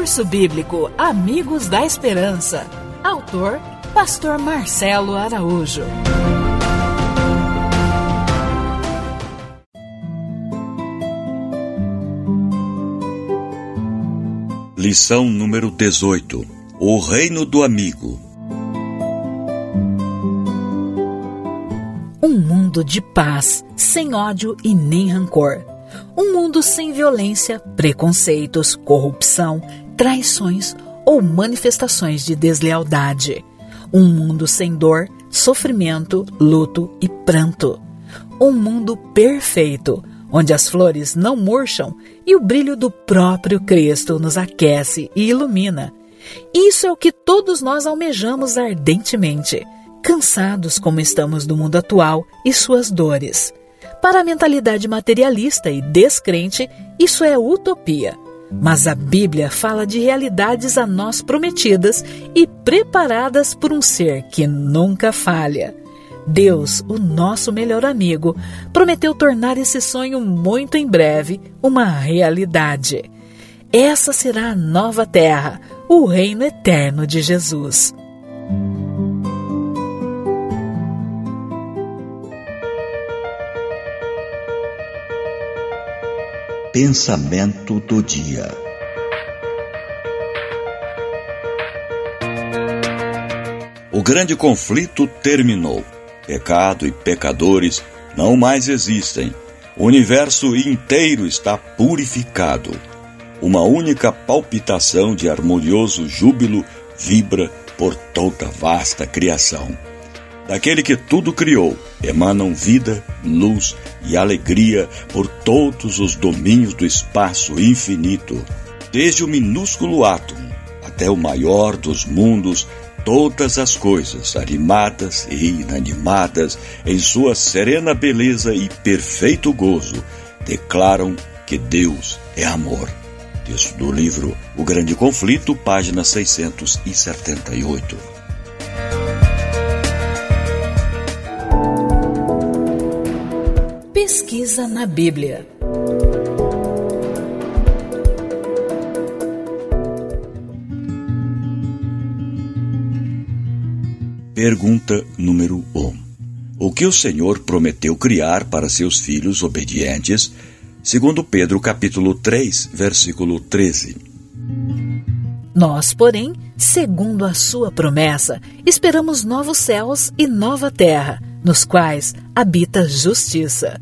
Curso Bíblico Amigos da Esperança. Autor Pastor Marcelo Araújo. Lição número 18: O Reino do Amigo. Um mundo de paz, sem ódio e nem rancor. Um mundo sem violência, preconceitos, corrupção, traições ou manifestações de deslealdade. Um mundo sem dor, sofrimento, luto e pranto. Um mundo perfeito, onde as flores não murcham e o brilho do próprio Cristo nos aquece e ilumina. Isso é o que todos nós almejamos ardentemente, cansados como estamos do mundo atual e suas dores. Para a mentalidade materialista e descrente, isso é utopia. Mas a Bíblia fala de realidades a nós prometidas e preparadas por um ser que nunca falha. Deus, o nosso melhor amigo, prometeu tornar esse sonho muito em breve uma realidade. Essa será a nova terra, o reino eterno de Jesus. Pensamento do dia. O grande conflito terminou. Pecado e pecadores não mais existem. O universo inteiro está purificado. Uma única palpitação de harmonioso júbilo vibra por toda a vasta criação. Daquele que tudo criou, emanam vida, luz e alegria por todos os domínios do espaço infinito, desde o minúsculo átomo até o maior dos mundos, todas as coisas, animadas e inanimadas, em sua serena beleza e perfeito gozo, declaram que Deus é amor. Texto do livro O Grande Conflito, página 678. Pesquisa na Bíblia. Pergunta número 1. Um. O que o Senhor prometeu criar para seus filhos obedientes, segundo Pedro capítulo 3, versículo 13. Nós, porém, segundo a sua promessa, esperamos novos céus e nova terra, nos quais habita justiça.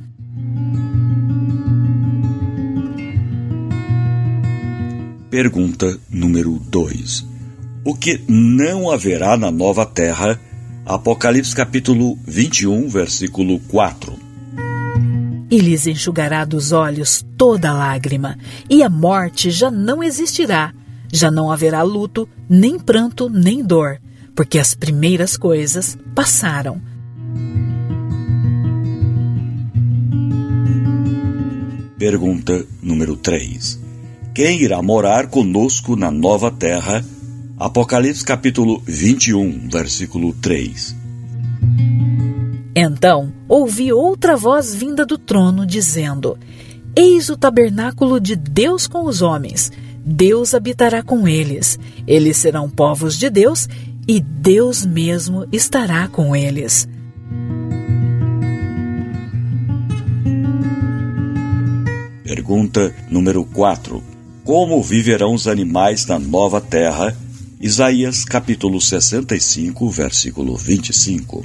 Pergunta número 2. O que não haverá na nova terra? Apocalipse capítulo 21, versículo 4. E lhes enxugará dos olhos toda lágrima, e a morte já não existirá. Já não haverá luto, nem pranto, nem dor, porque as primeiras coisas passaram. Pergunta número 3 quem irá morar conosco na nova terra. Apocalipse capítulo 21, versículo 3. Então ouvi outra voz vinda do trono dizendo: Eis o tabernáculo de Deus com os homens. Deus habitará com eles. Eles serão povos de Deus e Deus mesmo estará com eles. Pergunta número 4 como viverão os animais na nova terra. Isaías capítulo 65, versículo 25.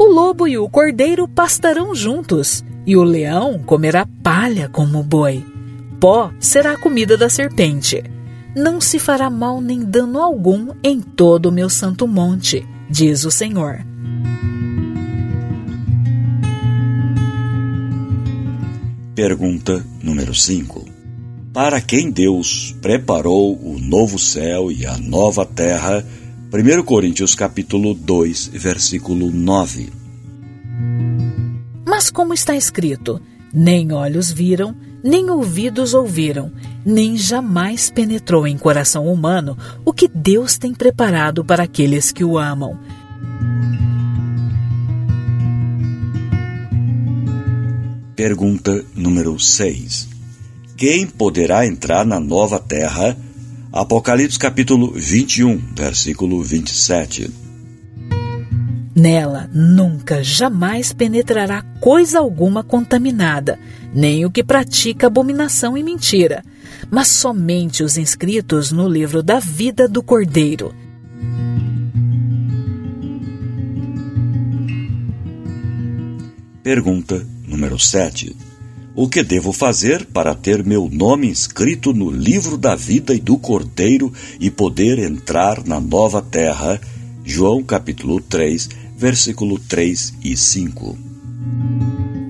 O lobo e o cordeiro pastarão juntos, e o leão comerá palha como o boi. Pó será a comida da serpente. Não se fará mal nem dano algum em todo o meu santo monte, diz o Senhor. Pergunta número 5 para quem Deus preparou o novo céu e a nova terra. 1 Coríntios capítulo 2, versículo 9. Mas como está escrito, nem olhos viram, nem ouvidos ouviram, nem jamais penetrou em coração humano o que Deus tem preparado para aqueles que o amam. Pergunta número 6. Quem poderá entrar na nova terra? Apocalipse capítulo 21, versículo 27. Nela nunca, jamais penetrará coisa alguma contaminada, nem o que pratica abominação e mentira, mas somente os inscritos no livro da vida do Cordeiro. Pergunta número 7. O que devo fazer para ter meu nome inscrito no livro da vida e do Cordeiro e poder entrar na nova terra? João capítulo 3, versículo 3 e 5.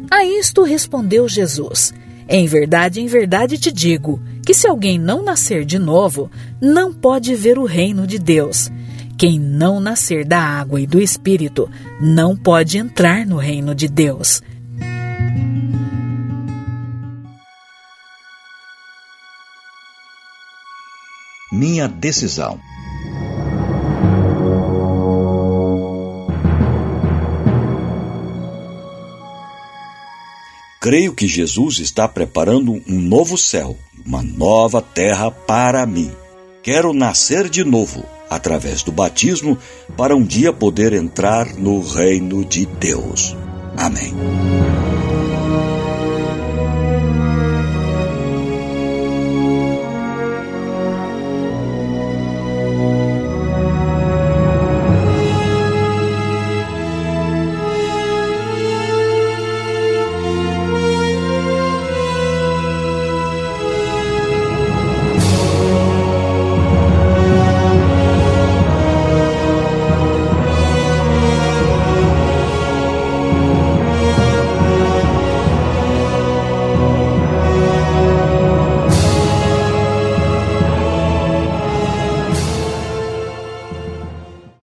A isto respondeu Jesus: Em verdade, em verdade te digo que se alguém não nascer de novo, não pode ver o reino de Deus. Quem não nascer da água e do espírito não pode entrar no reino de Deus. Minha decisão. Creio que Jesus está preparando um novo céu, uma nova terra para mim. Quero nascer de novo, através do batismo, para um dia poder entrar no reino de Deus. Amém.